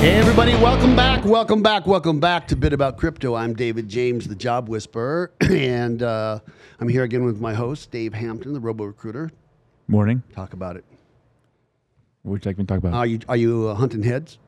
Hey, everybody, welcome back, welcome back, welcome back to Bit About Crypto. I'm David James, the Job Whisperer, and uh, I'm here again with my host, Dave Hampton, the Robo Recruiter. Morning. Talk about it. What would you like me to talk about? Are you are you uh, hunting heads?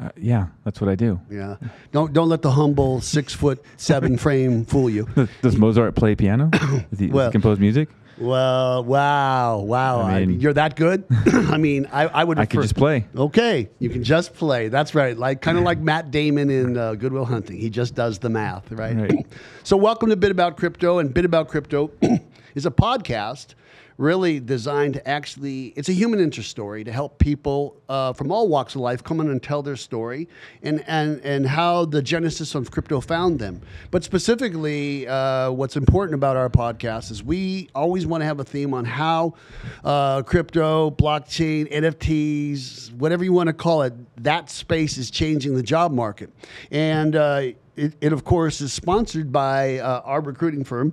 Uh, yeah, that's what I do. Yeah. Don't don't let the humble six foot seven frame fool you. Does Mozart play piano? Does he, Well- does he compose music? Well, wow, wow. I I mean- you're that good? I mean, I, I would. I could just play. Okay, you can just play. That's right. Like kind of like Matt Damon in uh, Good Will Hunting. He just does the math, right? Right. so, welcome to Bit About Crypto, and Bit About Crypto is a podcast really designed to actually. It's a human interest story to help people uh, from all walks of life come in and tell their story and and and how the genesis of crypto found them. But specifically, uh, what's important about our podcast is we always want to have a theme on how uh, crypto, blockchain, NFTs, whatever you want to call it, that space is changing the job market. And uh, it, it, of course, is sponsored by uh, our recruiting firm,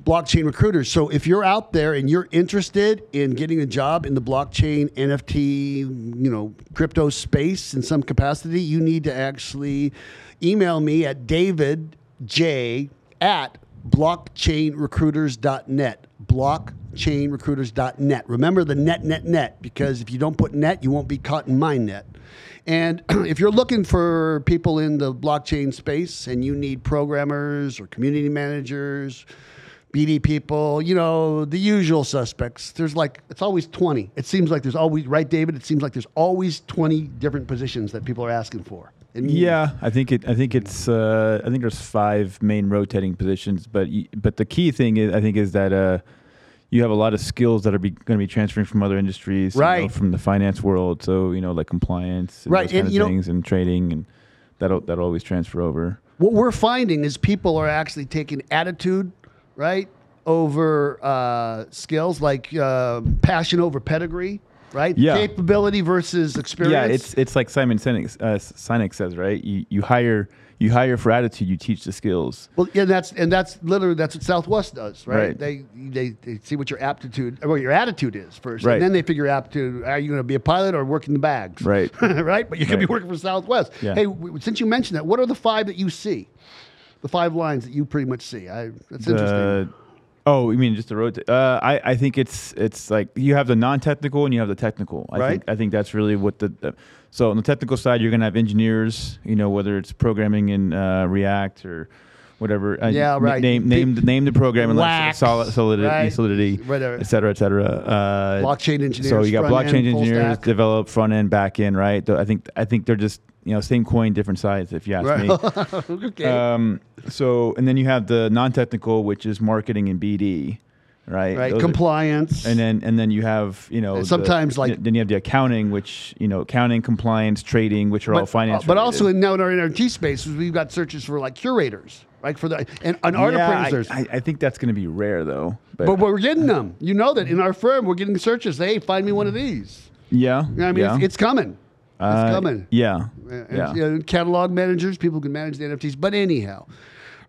Blockchain Recruiters. So if you're out there and you're interested in getting a job in the blockchain, NFT, you know, crypto space in some capacity, you need to actually email me at David J at blockchainrecruiters.net. Blockchainrecruiters.net. Remember the net, net, net, because if you don't put net, you won't be caught in my net. And if you're looking for people in the blockchain space and you need programmers or community managers, BD people, you know, the usual suspects, there's like, it's always 20. It seems like there's always, right, David? It seems like there's always 20 different positions that people are asking for. Yeah, I think it. I think it's. Uh, I think there's five main rotating positions, but but the key thing is, I think, is that uh, you have a lot of skills that are going to be transferring from other industries, you know, from the finance world. So you know, like compliance, and Right, those kind and of you know- things, and trading, and that'll that'll always transfer over. what we're finding is people are actually taking attitude, right, over uh, skills like uh, passion over pedigree, right? Yeah. Capability versus experience. Yeah, it's it's like Simon Sinek, uh, Sinek says, right? You you hire you hire for attitude, you teach the skills. Well, yeah, that's and that's literally that's what Southwest does, right? Right. They, they they see what your aptitude, or what your attitude is first, Right. and then they figure aptitude. Are you going to be a pilot or working the bags? Right. right. But you could be working for Southwest. Yeah. Hey, w- since you mentioned that, what are the five that you see? The five lines that you pretty much see. I, that's interesting. Oh, you mean just the road? Uh, I I think it's it's like you have the non-technical and you have the technical. I Right. think I think that's really what the, the so on the technical side you're gonna have engineers. You know whether it's programming in uh, React or whatever. Uh, Yeah, n- right. Name name the name the program and like Wax, solid solidity, right. solidity, Whatever. et cetera, et cetera. Uh, Blockchain engineers, So you got blockchain end, engineers develop front end, back end, right? I think I think they're just you know same coin, different sides. If you ask Right. me. okay. Um, so, and then you have the non-technical, which is marketing and BD, right? right. Those are- Compliance. and then, and then you have, you know, And the- sometimes, like- then you have the accounting, which you know, accounting, compliance, trading, which are all finance. But also in, now in our NFT spaces, we've got searches for like curators, right? For the and, art yeah, appraisers. I, I think that's going to be rare though. But, But we're getting them. You know that in our firm, we're getting searches. Hey, find me one of these. yeah, You know I mean, yeah. it's, it's coming. It's Uh, coming. Yeah, And, yeah. you know, catalog managers, people can manage the NFTs. But anyhow,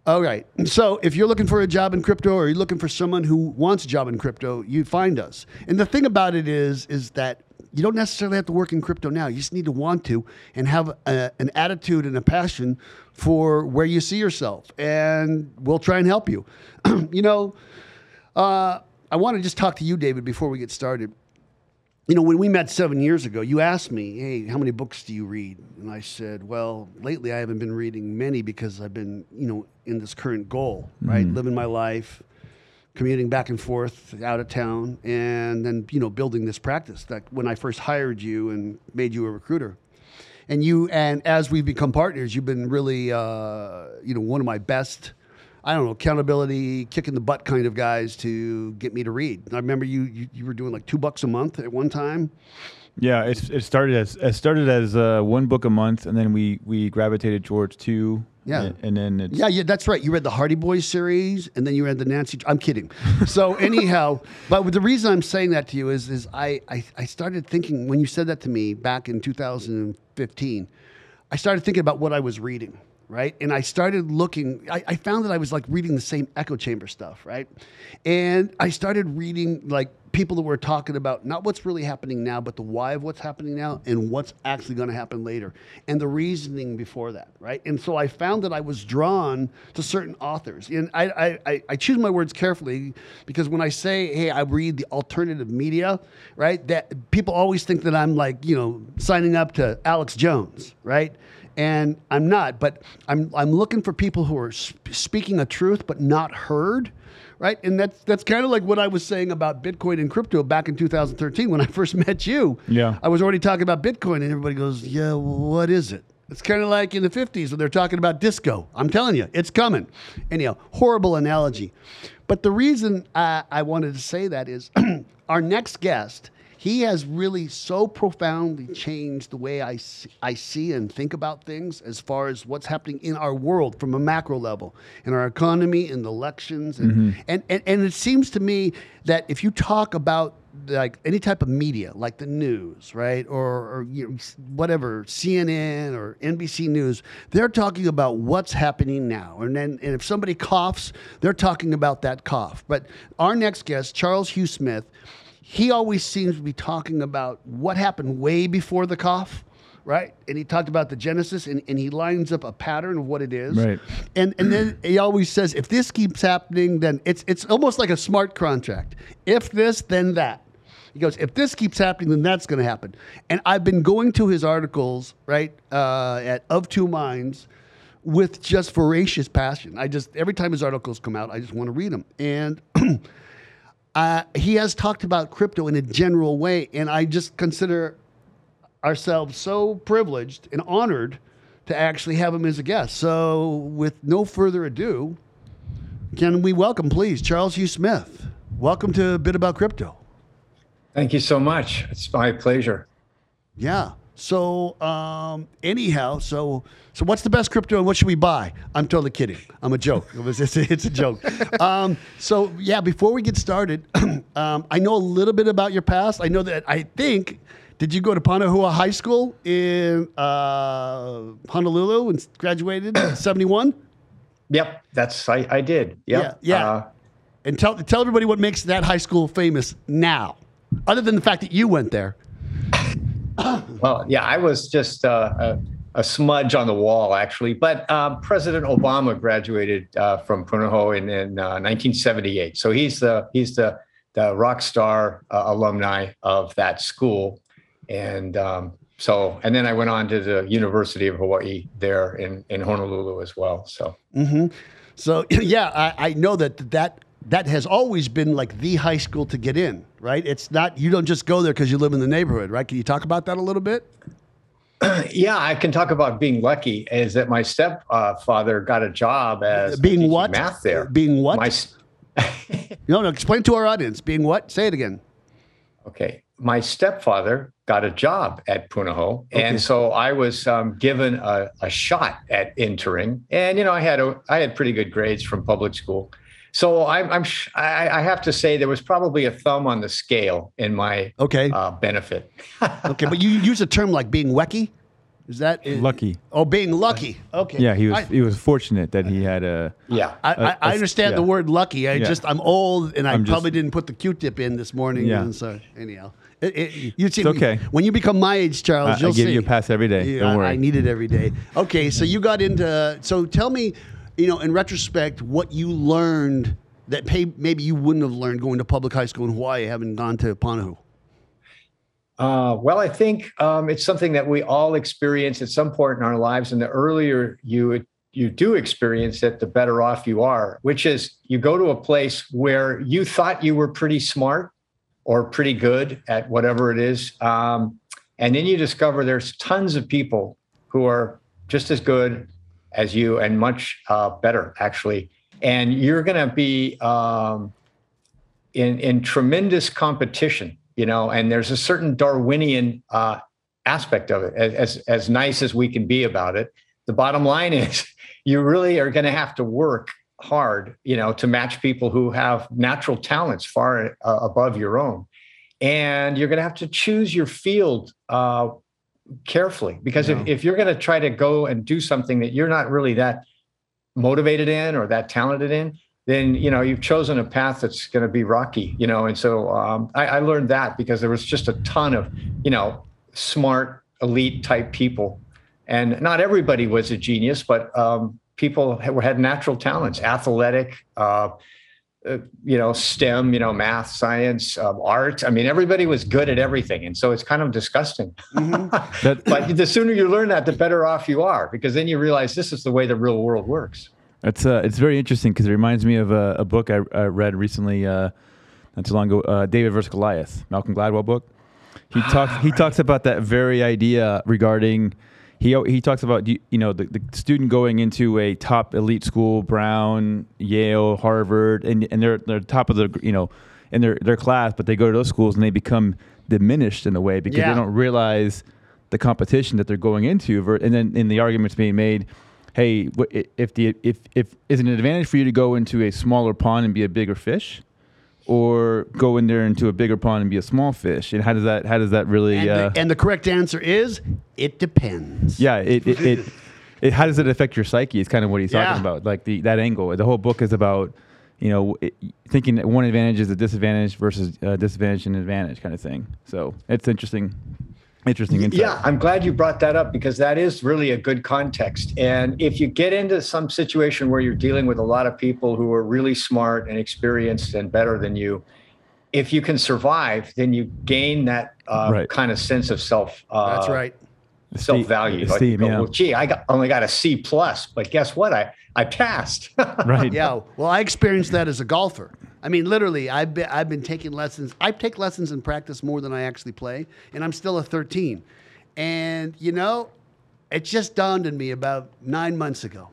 all right. So if you're looking for a job in crypto, or you're looking for someone who wants a job in crypto, you find us. And the thing about it is, is that you don't necessarily have to work in crypto now. You just need to want to and have a, an attitude and a passion for where you see yourself. And we'll try and help you. you know, uh, I want to just talk to you, David, before we get started. You know, when we met seven years ago, you asked me, "Hey, how many books do you read?" And I said, "Well, lately I haven't been reading many because I've been, you know, in this current goal, right? Living my life, commuting back and forth out of town, and then, you know, building this practice. That when I first hired you and made you a recruiter, and you, and as we've become partners, you've been really, uh, you know, one of my best." I don't know, accountability, kicking the butt kind of guys to get me to read. I remember you, you, you were doing like two bucks a month at one time. Yeah, it's, it started as it started as uh, one book a month, and then we we gravitated towards two. Yeah. and, and then it's Yeah, yeah, that's right. You read the Hardy Boys series, and then you read the Nancy. I'm kidding. So anyhow, but the reason I'm saying that to you is, is I, I, I started thinking when you said that to me back in 2015. I started thinking about what I was reading, right? And I started looking, I, I found that I was like reading the same echo chamber stuff, right? And I started reading like people that were talking about not what's really happening now, but the why of what's happening now and what's actually going to happen later and the reasoning before that, right? And so I found that I was drawn to certain authors. And I, I, I choose my words carefully because when I say, hey, I read the alternative media, right, that people always think that I'm like, you know, signing up to Alex Jones, right? And I'm not, but I'm I'm looking for people who are sp- speaking a truth but not heard, right? And that's that's kind of like what I was saying about Bitcoin and crypto back in 2013 when I first met you. Yeah. I was already talking about Bitcoin, and everybody goes, "Yeah, what is it?" It's kind of like in the 50s when they're talking about disco. I'm telling you, it's coming. Anyhow, horrible analogy. But the reason I, I wanted to say that is our next guest he has really so profoundly changed the way I see, I see and think about things as far as what's happening in our world from a macro level, in our economy, in the elections. And, mm-hmm. and, and, and it seems to me that if you talk about like any type of media, like the news, right, or, or you know, whatever, CNN or NBC News, they're talking about what's happening now. And then, and if somebody coughs, they're talking about that cough. But our next guest, Charles Hugh Smith, he always seems to be talking about what happened way before the cough right? And he talked about the genesis, and, and he lines up a pattern of what it is. Right. And and then he always says, if this keeps happening, then it's it's almost like a smart contract. If this, then that. He goes, if this keeps happening, then that's going to happen. And I've been going to his articles, right, uh, at Of Two Minds, with just voracious passion. I just every time his articles come out, I just want to read them. And uh, he has talked about crypto in a general way, and I just consider ourselves so privileged and honored to actually have him as a guest. So, with no further ado, can we welcome, please, Charles Hugh Smith? Welcome to a Bit About Crypto. Thank you so much. It's my pleasure. Yeah. So um, anyhow, so so what's the best crypto and what should we buy? I'm totally kidding. I'm a joke. It's, a, it's a joke. Um, so yeah, before we get started, um, I know a little bit about your past. I know that I think did you go to Punahou High School in uh, Honolulu and graduated '71? Yep, that's I, I did. Yep. Yeah. yeah. Uh, and tell tell everybody what makes that high school famous now, other than the fact that you went there well, yeah, I was just uh, a, a, smudge on the wall, actually. But um, President Obama graduated uh, from Punahou in, in uh, 1978, so he's the he's the the rock star uh, alumni of that school, and um, so and then I went on to the University of Hawaii there in in Honolulu as well. So. Mm-hmm. So yeah, I, I know that that that has always been like the high school to get in, right? It's not you don't just go there because you live in the neighborhood, right? Can you talk about that a little bit? yeah, I can talk about being lucky. Is that my stepfather uh, got a job as being what math there? Being what? My, no, no. Explain to our audience. Being what? Say it again. Okay, my stepfather got a job at Punahou, okay. and so I was um, given a, a shot at entering. And you know, I had a, I had pretty good grades from public school. So I'm, I'm I, I have to say there was probably a thumb on the scale in my okay uh, benefit. okay, but you use a term like being wacky. Is that lucky? Oh, being lucky. Okay. Yeah, he was. I, he was fortunate that he had a. Yeah, I, I, I understand yeah. the word lucky. I yeah. just I'm old and I I'm probably just, didn't put the Q-tip in this morning. Yeah. And so anyhow, it, it, you see, it's okay. When you become my age, Charles, I, you'll I give see. you a pass every day. Don't worry. I need it every day. Okay, so you got into. So tell me, you know, in retrospect, what you learned that pay, maybe you wouldn't have learned going to public high school in Hawaii, having gone to Punahou? Uh, well, I think um, it's something that we all experience at some point in our lives, and the earlier you you do experience it, the better off you are. Which is, you go to a place where you thought you were pretty smart or pretty good at whatever it is, um, and then you discover there's tons of people who are just as good as you and much uh, better, actually. And you're going to be um, in in tremendous competition you know and there's a certain darwinian uh, aspect of it as as nice as we can be about it. The bottom line is you really are going to have to work hard you know to match people who have natural talents far uh, above your own. And you're going to have to choose your field uh, carefully because if, if you're going to try to go and do something that you're not really that motivated in or that talented in, then you know you've chosen a path that's going to be rocky. You know, and so um, I, I learned that because there was just a ton of you know smart elite type people, and not everybody was a genius, but um, people had natural talents, athletic. Uh, uh, you know, STEM, you know, math, science, um, art. I mean, everybody was good at everything. And so it's kind of disgusting. Mm-hmm. but the sooner you learn that, the better off you are, because then you realize this is the way the real world works. It's, uh, it's very interesting because it reminds me of a, a book I, I, read recently, uh, not too long ago, uh, David versus Goliath, Malcolm Gladwell book. He talks, he talks about that very idea regarding he he talks about you know the, the student going into a top elite school, Brown, Yale, Harvard, and and they're they're top of the you know in their their class, but they go to those schools and they become diminished in a way because yeah. they don't realize the competition that they're going into. And then in the arguments being made, hey, if the if if is it an advantage for you to go into a smaller pond and be a bigger fish? Or go in there into a bigger pond and be a small fish? And how does that how does that really? And, uh, the, and the, correct answer is it depends. Yeah, it it, it, it, how does it affect your psyche? Is kind of what he's yeah. talking about. Like the that angle. The whole book is about you know it, thinking that one advantage is a disadvantage versus a disadvantage and advantage kind of thing. So it's interesting interesting insight. Yeah, I'm glad you brought that up because that is really a good context. And if you get into some situation where you're dealing with a lot of people who are really smart and experienced and better than you, if you can survive, then you gain that uh, right. kind of sense of self. Uh, That's right. Self value. Esteem, like, yeah. Well, gee, I got, only got a C plus, but guess what? I I passed. right. Yeah. Well, I experienced that as a golfer. I mean, literally, I've been, I've been taking lessons. I take lessons and practice more than I actually play, and I'm still a 13. And, you know, it just dawned on me about nine months ago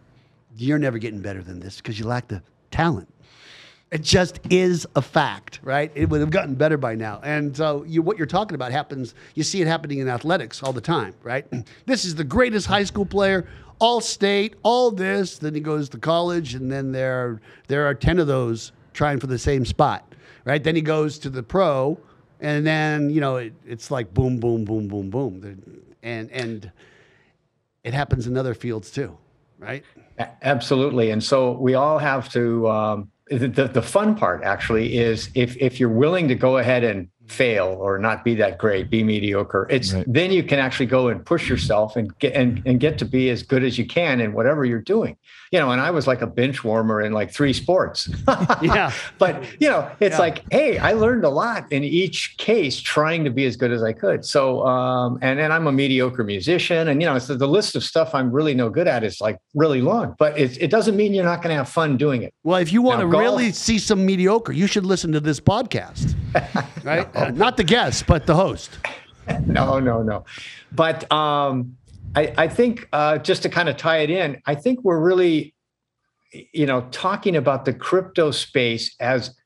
you're never getting better than this because you lack the talent. It just is a fact, right? It would have gotten better by now. And so you, what you're talking about happens, you see it happening in athletics all the time, right? This is the greatest high school player, all state, all this. Then he goes to college, and then there, there are 10 of those trying for the same spot, right? Then he goes to the pro, and then you know it, it's like boom, boom, boom, boom, boom, and and it happens in other fields too, right? Absolutely, and so we all have to. Um, the, the fun part actually is if if you're willing to go ahead and fail or not be that great, be mediocre. It's right. then you can actually go and push yourself and get and, and get to be as good as you can in whatever you're doing. You know, and I was like a bench warmer in like three sports. yeah. But you know, it's yeah. like, hey, I learned a lot in each case trying to be as good as I could. So um, and then I'm a mediocre musician. And you know, so the list of stuff I'm really no good at is like really long. But it, it doesn't mean you're not going to have fun doing it. Well, if you want to really see some mediocre, you should listen to this podcast. right? Uh, not the guest, but the host. no, no, no. But um, I, I, think uh, just to kind of tie it in, I think we're really, you know, talking about the crypto space as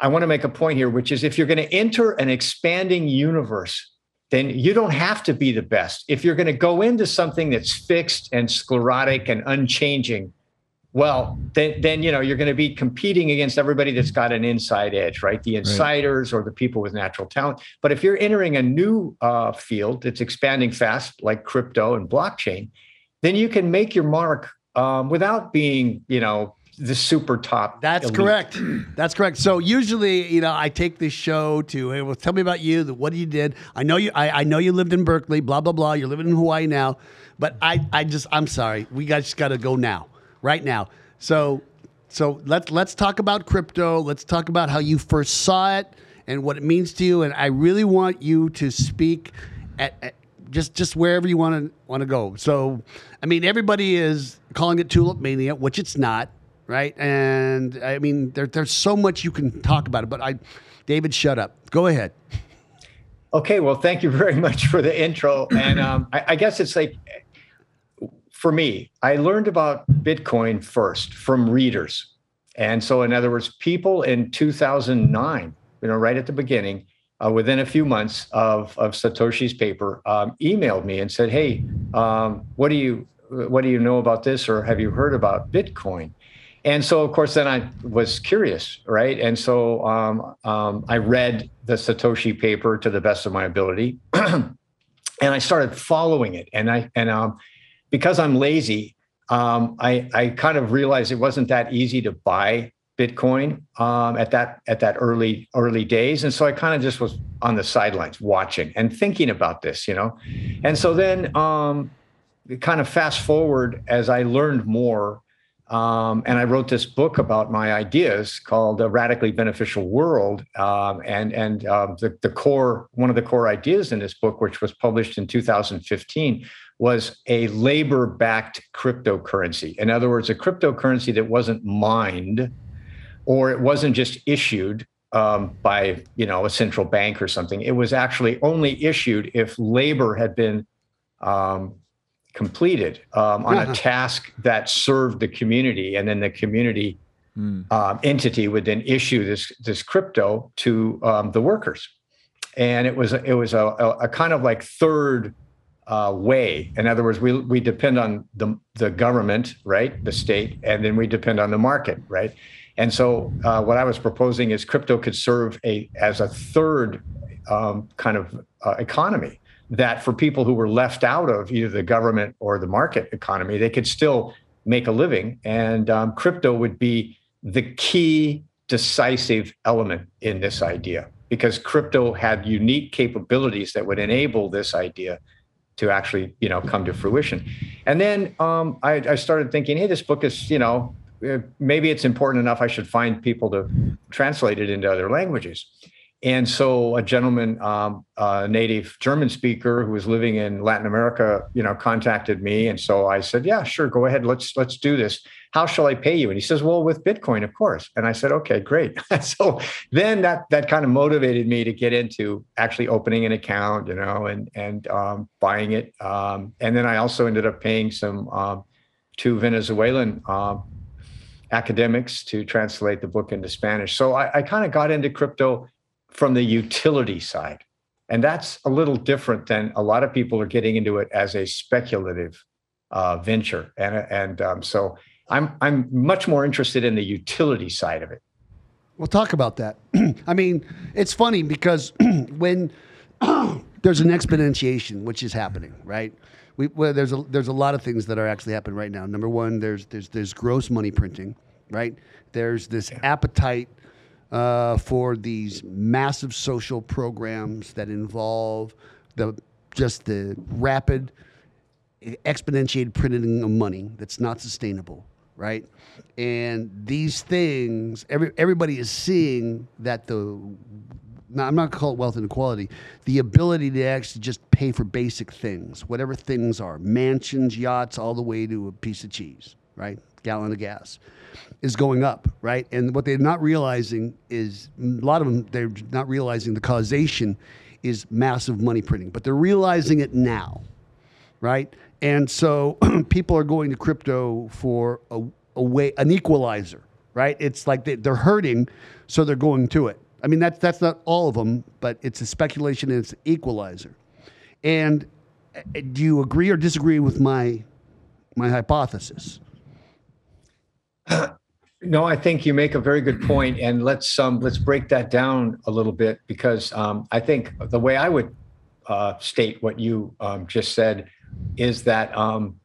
I want to make a point here, which is if you're going to enter an expanding universe, then you don't have to be the best. If you're going to go into something that's fixed and sclerotic and unchanging, well, then, then you know you're going to be competing against everybody that's got an inside edge, right? The insiders right. or the people with natural talent. But if you're entering a new uh, field that's expanding fast, like crypto and blockchain, then you can make your mark um, without being, you know, the super top. That's elite. correct. That's correct. So usually, you know, I take this show to, hey, well, tell me about you. What you did. I know you. I, I know you lived in Berkeley. Blah blah blah. You're living in Hawaii now, but I, I just, I'm sorry. We got, just got to go now right now. So, so let's let's talk about crypto. Let's talk about how you first saw it and what it means to you. And I really want you to speak at, at just just wherever you want to want to go. So, I mean, everybody is calling it tulip mania, which it's not, right? And I mean, there, there's so much you can talk about it. But I, David, shut up. Go ahead. Okay, well, thank you very much for the intro. And um, I, I guess it's like for me, I learned about Bitcoin first from readers. And so, in other words, people in 2009, you know, right at the beginning, uh, within a few months of, of Satoshi's paper, um, emailed me and said, "Hey, um, what do you what do you know about this, or have you heard about Bitcoin?" And so, of course, then I was curious, right? And so um, um I read the Satoshi paper to the best of my ability. and I started following it. And I and um, because I'm lazy, um, I I kind of realized it wasn't that easy to buy Bitcoin um, at that at that early early days, and so I kind of just was on the sidelines watching and thinking about this, you know. And so then, um, kind of fast forward as I learned more, um, and I wrote this book about my ideas called "A Radically Beneficial World," um, and and um, the the core one of the core ideas in this book, which was published in 2015 was a labor backed cryptocurrency. In other words, a cryptocurrency that wasn't mined or it wasn't just issued um, by you know a central bank or something. It was actually only issued if labor had been um, completed um, on uh-huh. a task that served the community, and then the community mm. entity would then issue this this crypto to um, the workers. And it was it was a, a, a kind of like third uh, way. In other words, we we depend on the the government, right, the state, and then we depend on the market, right. And so, uh, what I was proposing is crypto could serve a as a third um, kind of uh, economy that for people who were left out of either the government or the market economy, they could still make a living, and um, crypto would be the key decisive element in this idea because crypto had unique capabilities that would enable this idea to actually you know come to fruition and then um, I, I, started thinking hey this book is you know uh, maybe it's important enough i should find people to translate it into other languages and so a gentleman, um, a native German speaker who was living in Latin America, you know, contacted me. And so I said, yeah, sure, go ahead. Let's, let's do this. How shall I pay you? And he says, well, with Bitcoin, of course. And I said, okay, great. so then that, that kind of motivated me to get into actually opening an account, you know, and, and um, buying it. Um, and then I also ended up paying some, um, two Venezuelan um, academics to translate the book into Spanish. So I, I kind of got into crypto from the utility side. And that's a little different than a lot of people are getting into it as a speculative uh, venture. And, and um, so I'm, I'm much more interested in the utility side of it. We'll talk about that. I mean, it's funny because when there's an exponentiation, which is happening, right? We, well, there's a there's a lot of things that are actually happening right now. Number one, there's there's there's gross money printing, right? There's this appetite uh, for these massive social programs that involve the just the rapid exponentiated printing of money that's not sustainable right and these things every, everybody is seeing that the i'm not to call it wealth inequality the ability to actually just pay for basic things whatever things are mansions yachts all the way to a piece of cheese right gallon of gas is going up, right? And what they're not realizing is a lot of them, they're not realizing the causation is massive money printing, but they're realizing it now, right? And so people are going to crypto for a, a way, an equalizer, right? It's like they, they're hurting, so they're going to it. I mean, that's, that's not all of them, but it's a speculation and it's an equalizer. And uh, do you agree or disagree with my, my hypothesis? No, I think you make a very good point, and let's um, let's break that down a little bit because um, I think the way I would uh, state what you um, just said is that um,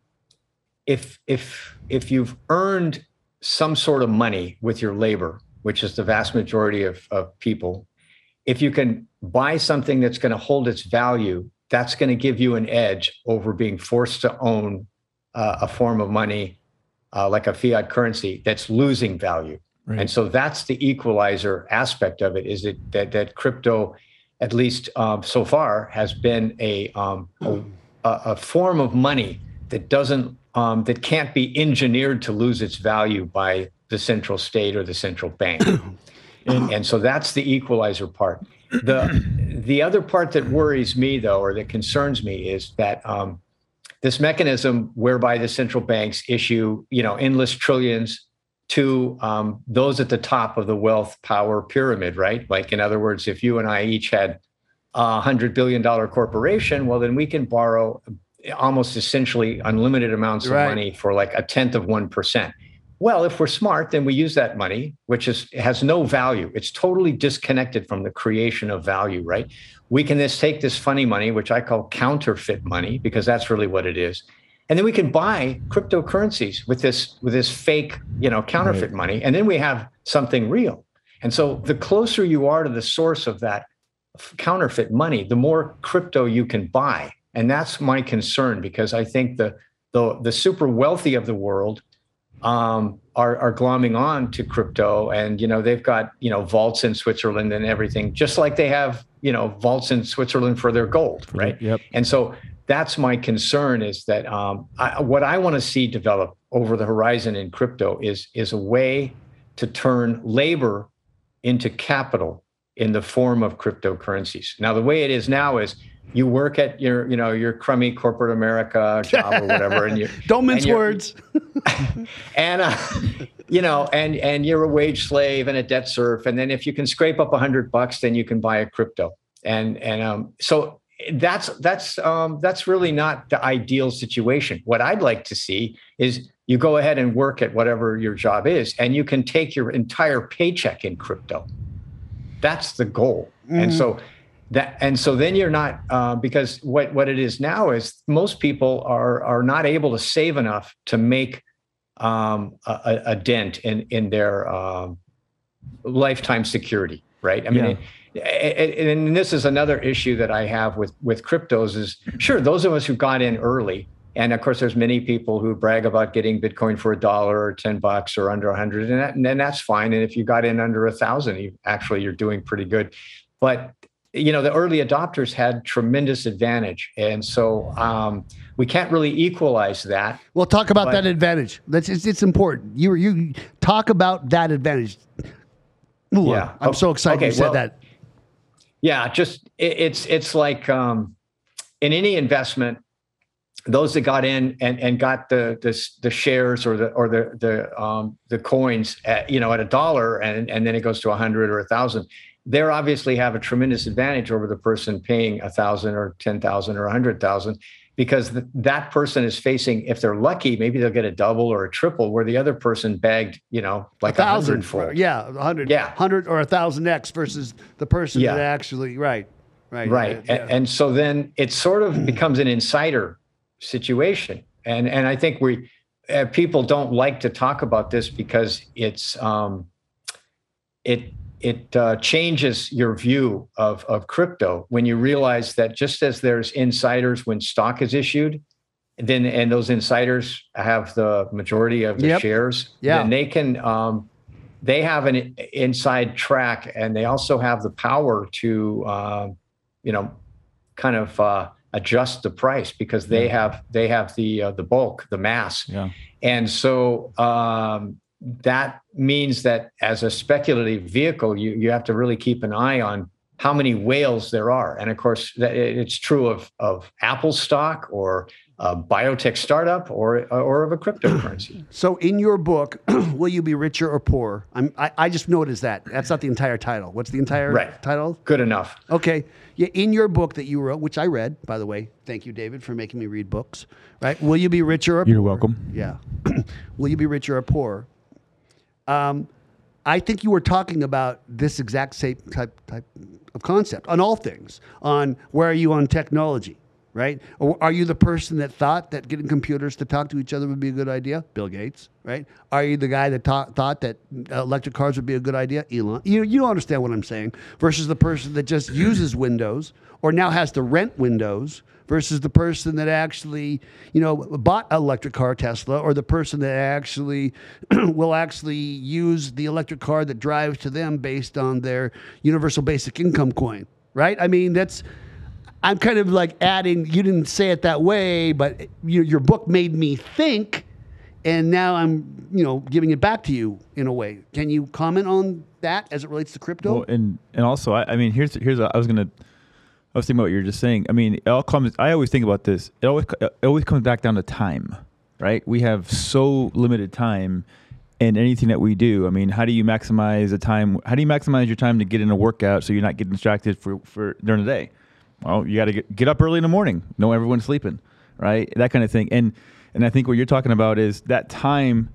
if if if you've earned some sort of money with your labor, which is the vast majority of, of people, if you can buy something that's going to hold its value, that's going to give you an edge over being forced to own uh, a form of money uh, like a fiat currency that's losing value. Right. And so that's the equalizer aspect of it is that that, that crypto, at least um, so far, has been a, um, a, a form of money that doesn't um, that can't be engineered to lose its value by the central state or the central bank. and, and so that's the equalizer part. The the other part that worries me though, or that concerns me, is that um, this mechanism whereby the central banks issue, you know, endless trillions to um, those at the top of the wealth power pyramid, right? Like, in other words, if you and I each had a hundred billion dollar corporation, well, then we can borrow almost essentially unlimited amounts of right. money for like a tenth of one percent. well, if we're smart, then we use that money, which is has no value. It's totally disconnected from the creation of value, right? We can just take this funny money, which I call counterfeit money, because that's really what it is, and then we can buy cryptocurrencies with this with this fake, you know, counterfeit right. money, and then we have something real. And so, the closer you are to the source of that counterfeit money, the more crypto you can buy, and that's my concern because I think the the, the super wealthy of the world um, are, are glomming on to crypto. And you know they've got you know vaults in switzerland and everything just like they have you know vaults in switzerland for their gold right yep. And so that's my concern is that um, I, what i want to see develop over the horizon in crypto is is a way to turn labor into capital in the form of cryptocurrencies now the way it is now is you work at your you know your crummy corporate America job or whatever, and you don't mince words. and uh, you know, and and you're a wage slave and a debt serf, and then if you can scrape up a hundred bucks, then you can buy a crypto, and and um, so that's that's um, that's really not the ideal situation. What I'd like to see is you go ahead and work at whatever your job is, and you can take your entire paycheck in crypto. That's the goal, mm-hmm. and so that and so then you're not uh, because what what it is now is most people are are not able to save enough to make um, a, a, dent in in their um, lifetime security right i mean yeah. and this is another issue that i have with with cryptos is sure those of us who got in early and of course there's many people who brag about getting bitcoin for a dollar or 10 bucks or under 100 and, that, and then that's fine. And if you got in under a thousand you actually you're doing pretty good. But you know the early adopters had tremendous advantage. And so um, we can't really equalize that. Well talk about but, that advantage. That's it's, it's, important. You you talk about that advantage. Ooh, yeah. I'm so excited okay, you said well, that. yeah just it, it's it's like um, in any investment those that got in and, and got the, the the shares or the or the the um, the coins at you know at a dollar and and then it goes to a hundred or a thousand they obviously have a tremendous advantage over the person paying a thousand or ten thousand or a hundred thousand because th- that person is facing if they're lucky maybe they'll get a double or a triple where the other person bagged you know like a thousand for yeah a hundred yeah hundred or a thousand x versus the person yeah. that actually right right right yeah. and, and so then it sort of becomes an insider situation and and i think we uh, people don't like to talk about this because it's um it it uh, changes your view of, of crypto when you realize that just as there's insiders when stock is issued, then and those insiders have the majority of the yep. shares, yeah. then they can um, they have an inside track and they also have the power to uh, you know kind of uh, adjust the price because they have they have the uh, the bulk the mass yeah. and so um, that means that as a speculative vehicle, you, you have to really keep an eye on how many whales there are. And of course, that it's true of, of Apple stock or a biotech startup or, or of a cryptocurrency. So in your book, Will You Be Richer or Poor? I'm, I, I just noticed that. That's not the entire title. What's the entire right. title? Good enough. Okay. Yeah, in your book that you wrote, which I read, by the way, thank you, David, for making me read books. Right? Will you be richer or You're poor? welcome. Yeah. Will you be richer or poor? Um, I think you were talking about this exact same type, type of concept on all things. On where are you on technology, right? Or are you the person that thought that getting computers to talk to each other would be a good idea? Bill Gates, right? Are you the guy that ta- thought that uh, electric cars would be a good idea? Elon. You you understand what I'm saying. Versus the person that just uses Windows or now has to rent Windows versus the person that actually, you know, bought an electric car, Tesla, or the person that actually will actually use the electric car that drives to them based on their universal basic income coin, right? I mean, that's. I'm kind of like adding. You didn't say it that way, but you, your book made me think, and now I'm, you know, giving it back to you in a way. Can you comment on that as it relates to crypto? Well, and and also, I, I mean, here's here's a, I was gonna I was thinking about what you were just saying. I mean, it all comes. I always think about this. It always it always comes back down to time, right? We have so limited time in anything that we do. I mean, how do you maximize the time? How do you maximize your time to get in a workout so you're not getting distracted for, for during the day? Well, you got to get, get up early in the morning. Know everyone's sleeping, right? That kind of thing. And and I think what you're talking about is that time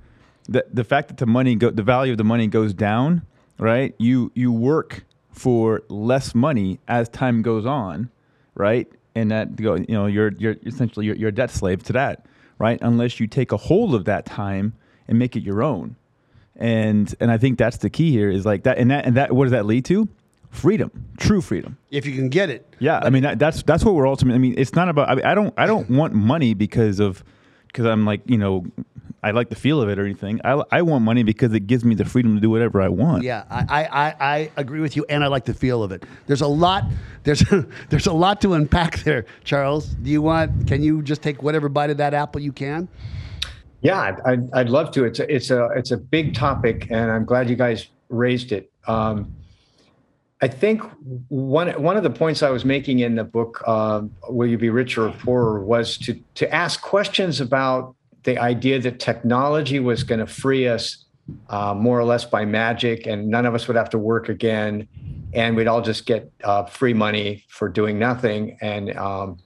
the the fact that the money go, the value of the money goes down, right? You you work for less money as time goes on, right? And that you know, you're you're essentially you're, you're a debt slave to that, right? Unless you take a hold of that time and make it your own. And and I think that's the key here is like that and that and that what does that lead to? Freedom, true freedom. If you can get it. Yeah, I mean that, that's that's what we're ultimately. I mean, it's not about. I, mean, I don't I don't want money because of because I'm like you know I like the feel of it or anything. I, I want money because it gives me the freedom to do whatever I want. Yeah, I, I, I agree with you, and I like the feel of it. There's a lot. There's there's a lot to unpack there, Charles. Do you want? Can you just take whatever bite of that apple you can? Yeah, I'd, I'd love to. It's a, it's a it's a big topic, and I'm glad you guys raised it. Um, I think one one of the points I was making in the book, uh, "Will You Be Richer or Poorer," was to to ask questions about the idea that technology was going to free us uh, more or less by magic, and none of us would have to work again, and we'd all just get uh, free money for doing nothing, and um,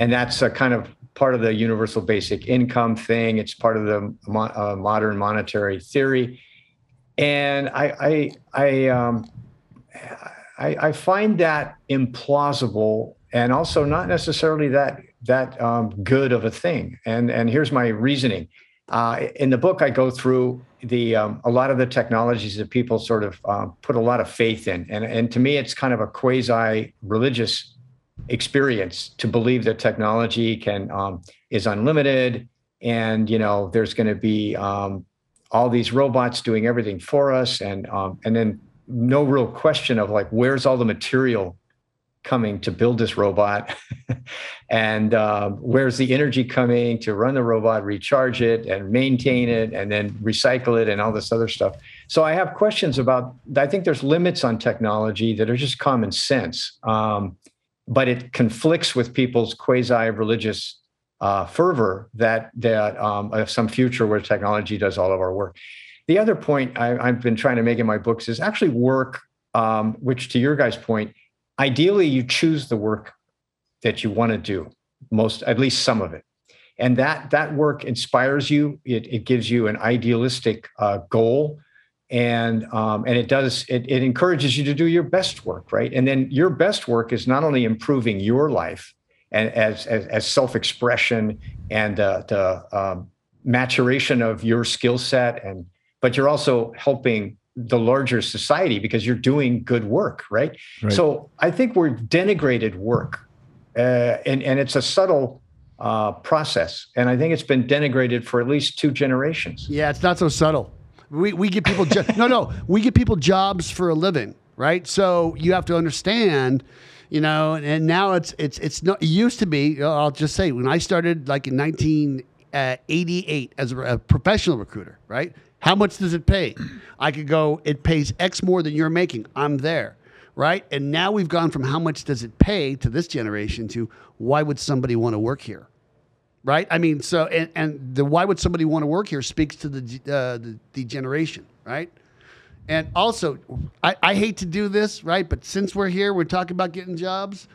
and that's a kind of part of the universal basic income thing. It's part of the mo- uh, modern monetary theory, and I I I, um, I I find that implausible and also not necessarily that that um, good of a thing. And and here's my reasoning. Uh, in the book, I go through the um, a lot of the technologies that people sort of uh, put a lot of faith in, and and to me, it's kind of a quasi religious experience to believe that technology can um, is unlimited and you know there's going to be um, all these robots doing everything for us and um, and then no real question of like where's all the material coming to build this robot and uh, where's the energy coming to run the robot recharge it and maintain it and then recycle it and all this other stuff so i have questions about i think there's limits on technology that are just common sense um, but it conflicts with people's quasi-religious uh, fervor that that um, of some future where technology does all of our work. The other point I, have been trying to make in my books is actually work, um, which to your guys' point, ideally you choose the work that you want to do most, at least some of it, and that that work inspires you. It, it gives you an idealistic uh, goal and um, and it does it, it encourages you to do your best work right and then your best work is not only improving your life and as as, as self-expression and uh, the um, maturation of your skill set and but you're also helping the larger society because you're doing good work right, right. so i think we're denigrated work uh, and and it's a subtle uh, process and i think it's been denigrated for at least two generations yeah it's not so subtle we, we get people jo- no no we get people jobs for a living, right? So you have to understand, you know, and now it's it's it's not. It used to be. I'll just say when I started like in 1988 as a, a professional recruiter, right? How much does it pay? I could go. It pays X more than you're making. I'm there right? And now we've gone from how much does it pay to this generation to why would somebody want to work here? right? I mean, so and, and the why would somebody want to work here speaks to the uh, the, the generation, right? And also, I, I hate to do this, right? But since we're here, we're talking about getting jobs.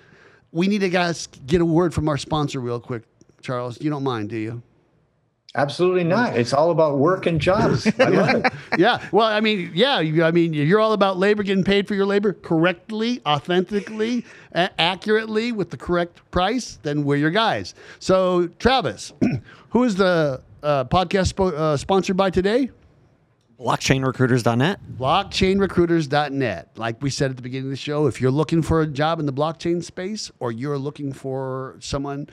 We need to guys get a word from our sponsor real quick, Charles. You don't mind, do you? Absolutely not. It's all about work and jobs. I love it. yeah. Well, I mean, yeah. I mean, you're all about labor, getting paid for your labor correctly, authentically, accurately, with the correct price. Then we're your guys. So, Travis, who is the uh, podcast spo- uh, sponsored by today? blockchainrecruiters.net blockchainrecruiters.net like we said at the beginning of the show if you're looking for a job in the blockchain space or you're looking for someone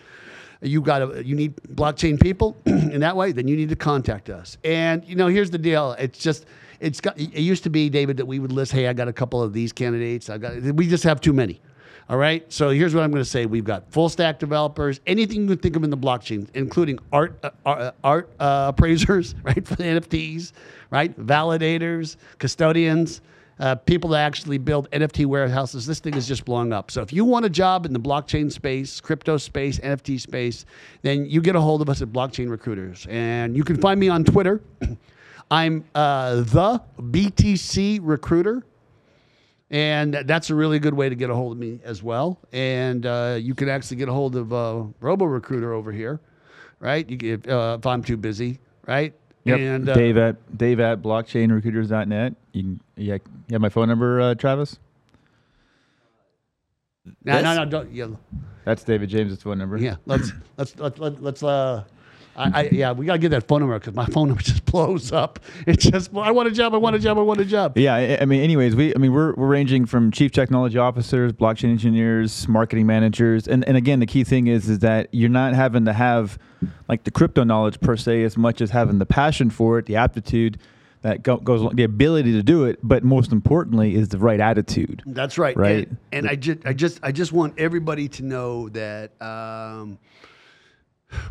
you got to you need blockchain people in that way, then you need to contact us. And you know, here's the deal. It's just it's got it used to be David that we would list, hey, I got a couple of these candidates. I got we just have too many. All right. So here's what I'm going to say: We've got full stack developers, anything you can think of in the blockchain, including art uh, uh art uh, appraisers, right, for the NFTs, right, validators, custodians uh, people that actually build NFT warehouses. This thing is just blowing up. So if you want a job in the blockchain space, crypto space, NFT space, then you get a hold of us at Blockchain Recruiters. And you can find me on Twitter. I'm uh, the BTC Recruiter. And that's a really good way to get a hold of me as well. And uh, you can actually get a hold of uh, Robo Recruiter over here, right? You, if, uh, if I'm too busy, right? Yep. And uh, Dave at Dave at blockchainrecruiters.net. You can yeah, you have my phone number, uh, Travis. no, no, no, don't. Yeah, That's David James's phone number. yeah. Let's let's let, let, let's uh. I, I, yeah, we gotta get that phone number because my phone number just blows up. It just, I want a job, I want a job, I want a job. Yeah, I, I mean, anyways, we, I mean, we're, we're ranging from chief technology officers, blockchain engineers, marketing managers, and, and again, the key thing is is that you're not having to have like the crypto knowledge per se as much as having the passion for it, the aptitude that go, goes, along- the ability to do it, but most importantly is the right attitude. That's right. Right. And, and I just, I just, I just want everybody to know that um,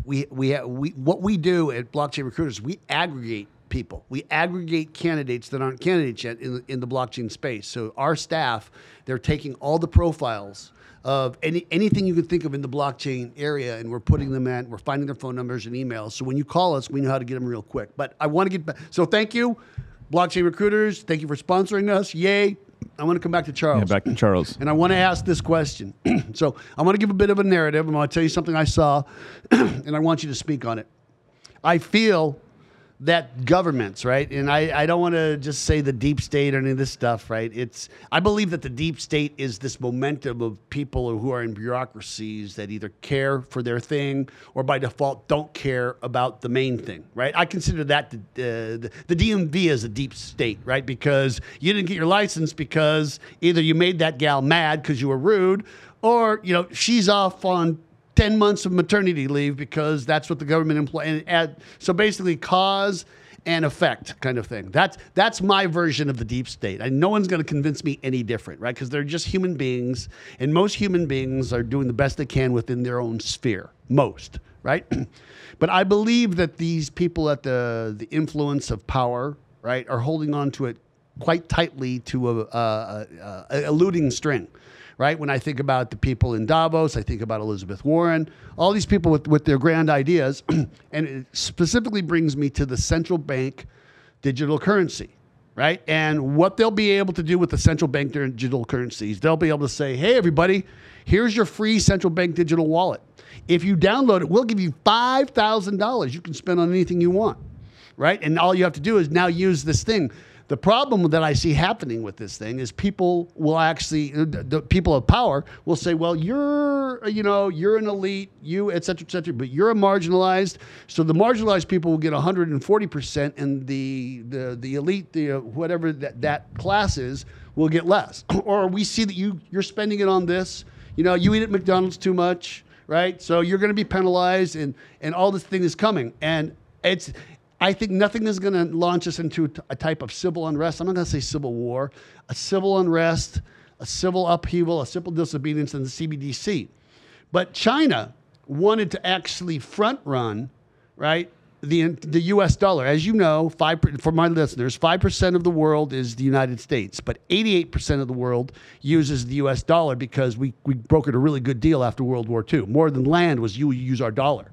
we, we, have, we, what we do at Blockchain Recruiters, we aggregate people. We aggregate candidates that aren't candidates yet in the, in the blockchain space. So our staff, they're taking all the profiles of any anything you can think of in the blockchain area, and we're putting them at. We're finding their phone numbers and emails. So when you call us, we know how to get them real quick. But I want to get back. So thank you, Blockchain Recruiters. Thank you for sponsoring us. Yay! I want to come back to Charles. Yeah, back to Charles. And I want to ask this question. so I want to give a bit of a narrative. I'm going to tell you something I saw, and I want you to speak on it. I feel that governments, right? And I, I don't want to just say the deep state or any of this stuff, right? It's I believe that the deep state is this momentum of people who are in bureaucracies that either care for their thing or by default don't care about the main thing, right? I consider that the, uh, the, the DMV is a deep state, right? Because you didn't get your license because either you made that gal mad because you were rude or, you know, she's off on 10 months of maternity leave because that's what the government employ and so basically cause and effect kind of thing. That's that's my version of the deep state. And no one's going to convince me any different right? Because they're just human beings and most human beings are doing the best they can within their own sphere most right? But i believe that these people at the the influence of power right are holding on to it quite tightly to a, a, a, a eluding string right? When I think about the people in Davos, I think about Elizabeth Warren, all these people with, with their grand ideas, and it specifically brings me to the central bank digital currency, right? And what they'll be able to do with the central bank digital currencies, they'll be able to say, hey, everybody, here's your free central bank digital wallet. If you download it, we'll give you $5,000 you can spend on anything you want, right? And all you have to do is now use this thing. The problem that I see happening with this thing is people will actually, the people of power will say, well, you're, you know, you're an elite, you, et cetera, et cetera, but you're a marginalized. So the marginalized people will get 140%, and the, the, the elite, the, uh, whatever that, that class is, will get less. or we see that you, you're spending it on this. You know, you eat at McDonald's too much, right? So you're going to be penalized, and, and all this thing is coming. And it's, I think nothing is going to launch us into a type of civil unrest. I'm not going to say civil war, a civil unrest, a civil upheaval, a civil disobedience in the CBDC. But China wanted to actually front run, right? The, the U.S. dollar, as you know, five for my listeners, five percent of the world is the United States, but 88 percent of the world uses the U.S. dollar because we we brokered a really good deal after World War II. More than land was you use our dollar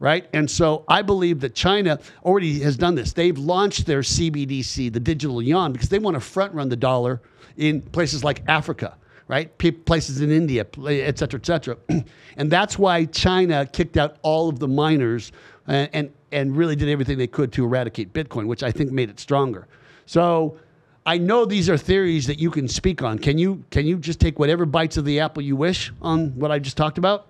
right? And so I believe that China already has done this. They've launched their CBDC, the digital yuan, because they want to front run the dollar in places like Africa, right? P- places in India, et cetera, et cetera. and that's why China kicked out all of the miners and, and, and really did everything they could to eradicate Bitcoin, which I think made it stronger. So I know these are theories that you can speak on. Can you can you just take whatever bites of the apple you wish on what I just talked about?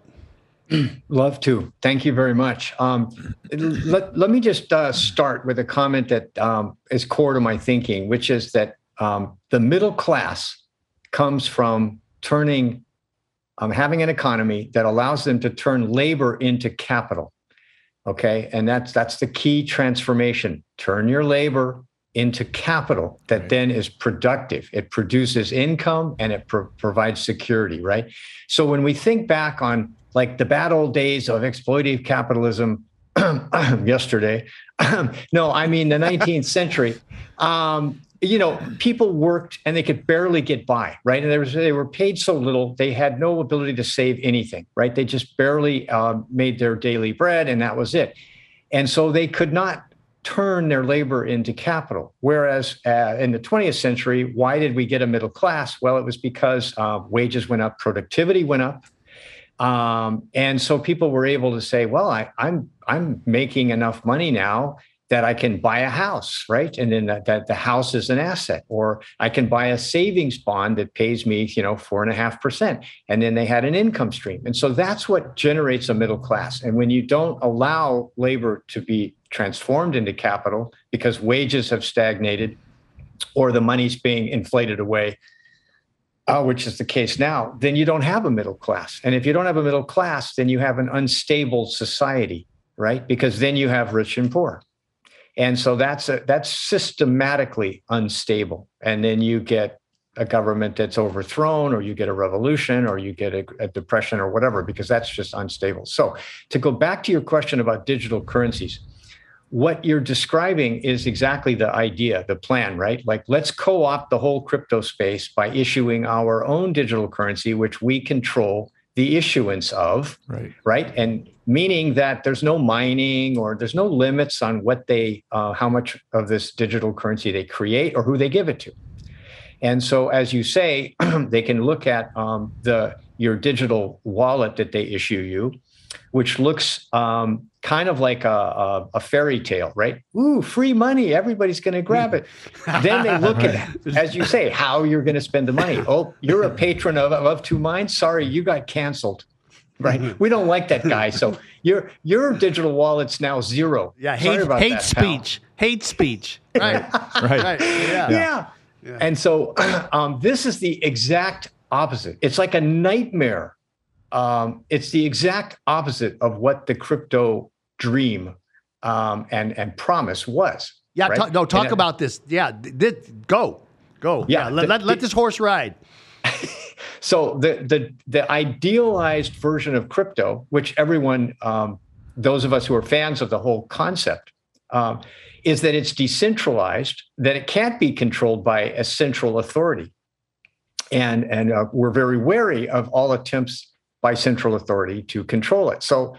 Love to. Thank you very much. Um, let, let me just uh, start with a comment that um, is core to my thinking, which is that um, the middle class comes from turning, um, having an economy that allows them to turn labor into capital. Okay, and that's that's the key transformation. Turn your labor into capital that right. then is productive. It produces income and it pro- provides security. Right. So when we think back on like the bad old days of exploitative capitalism yesterday. no, I mean the 19th century. Um, you know, people worked and they could barely get by, right? And was, they were paid so little, they had no ability to save anything, right? They just barely uh, made their daily bread, and that was it. And so they could not turn their labor into capital. Whereas uh, in the 20th century, why did we get a middle class? Well, it was because uh, wages went up, productivity went up, um, and so people were able to say, well, I, I'm I'm making enough money now that I can buy a house, right? And then that, that the house is an asset, or I can buy a savings bond that pays me, you know, four and a half percent. And then they had an income stream. And so that's what generates a middle class. And when you don't allow labor to be transformed into capital because wages have stagnated or the money's being inflated away, uh, which is the case now, then you don't have a middle class. And if you don't have a middle class, then you have an unstable society, right? Because then you have rich and poor and so that's a, that's systematically unstable and then you get a government that's overthrown or you get a revolution or you get a, a, depression or whatever because that's just unstable so to go back to your question about digital currencies what you're describing is exactly the idea the plan right? Like let's co-opt the whole crypto space by issuing our own digital currency which we control the issuance of right. right? And meaning that there's no mining or there's no limits on what they uh, how much of this digital currency they create or who they give it to. And so as you say they can look at um, the your digital wallet that they issue you which looks um, kind of like a, a, a, fairy tale, right? Ooh, free money. Everybody's going to grab it. then they look at, as you say, how you're going to spend the money. Oh, you're a patron of, of Two Minds. Sorry, you got canceled. Right. Mm-hmm. We don't like that guy. So your your digital wallet's now zero. Yeah. Hate, hate that, speech. Pal. Hate speech. Right. right. right. Yeah. yeah. yeah. And so um, this is the exact opposite. It's like a nightmare um, it's the exact opposite of what the crypto dream um, and and promise was. Yeah, right? no, talk and, about this. Yeah, th- go, go. Yeah, yeah let, the, let, let this horse ride. so the the the idealized version of crypto, which everyone, um, those of us who are fans of the whole concept, um, is that it's decentralized, that it can't be controlled by a central authority, and and uh, we're very wary of all attempts by central authority to control it. So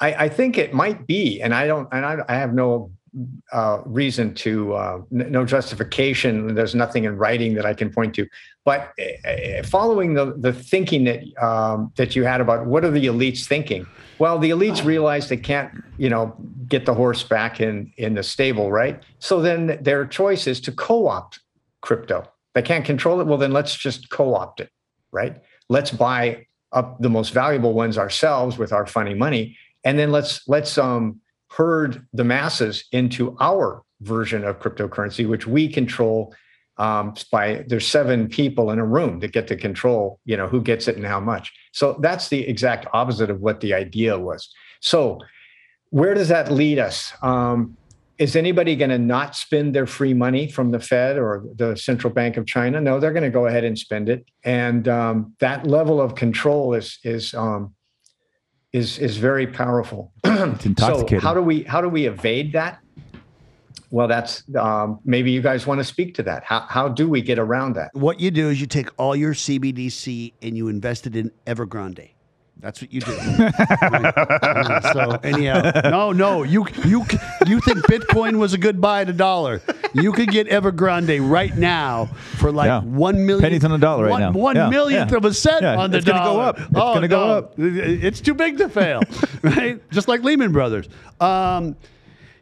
I, I think it might be, and I don't, and I, I have no uh, reason to, uh, n- no justification. There's nothing in writing that I can point to. But uh, following the the thinking that um, that you had about what are the elites thinking? Well, the elites realize they can't, you know, get the horse back in in the stable, right? So then their choice is to co-opt crypto. They can't control it. Well, then let's just co-opt it, right? Let's buy up the most valuable ones ourselves with our funny money and then let's let's um herd the masses into our version of cryptocurrency which we control um, by there's seven people in a room that get to control you know who gets it and how much. So that's the exact opposite of what the idea was. So where does that lead us? Um, is anybody going to not spend their free money from the Fed or the Central Bank of China? No, they're going to go ahead and spend it, and um, that level of control is is um, is is very powerful. it's intoxicating. so how do we how do we evade that? Well, that's um, maybe you guys want to speak to that. How how do we get around that? What you do is you take all your CBDC and you invest it in Evergrande. That's what you do. so anyhow, no, no, you you you think Bitcoin was a good buy at a dollar? You could get Evergrande right now for like yeah. one million pennies on a dollar right one, now. One yeah. millionth yeah. of a cent on the it's dollar. It's gonna go up. It's oh, gonna go up. It's too big to fail, right? Just like Lehman Brothers. Um,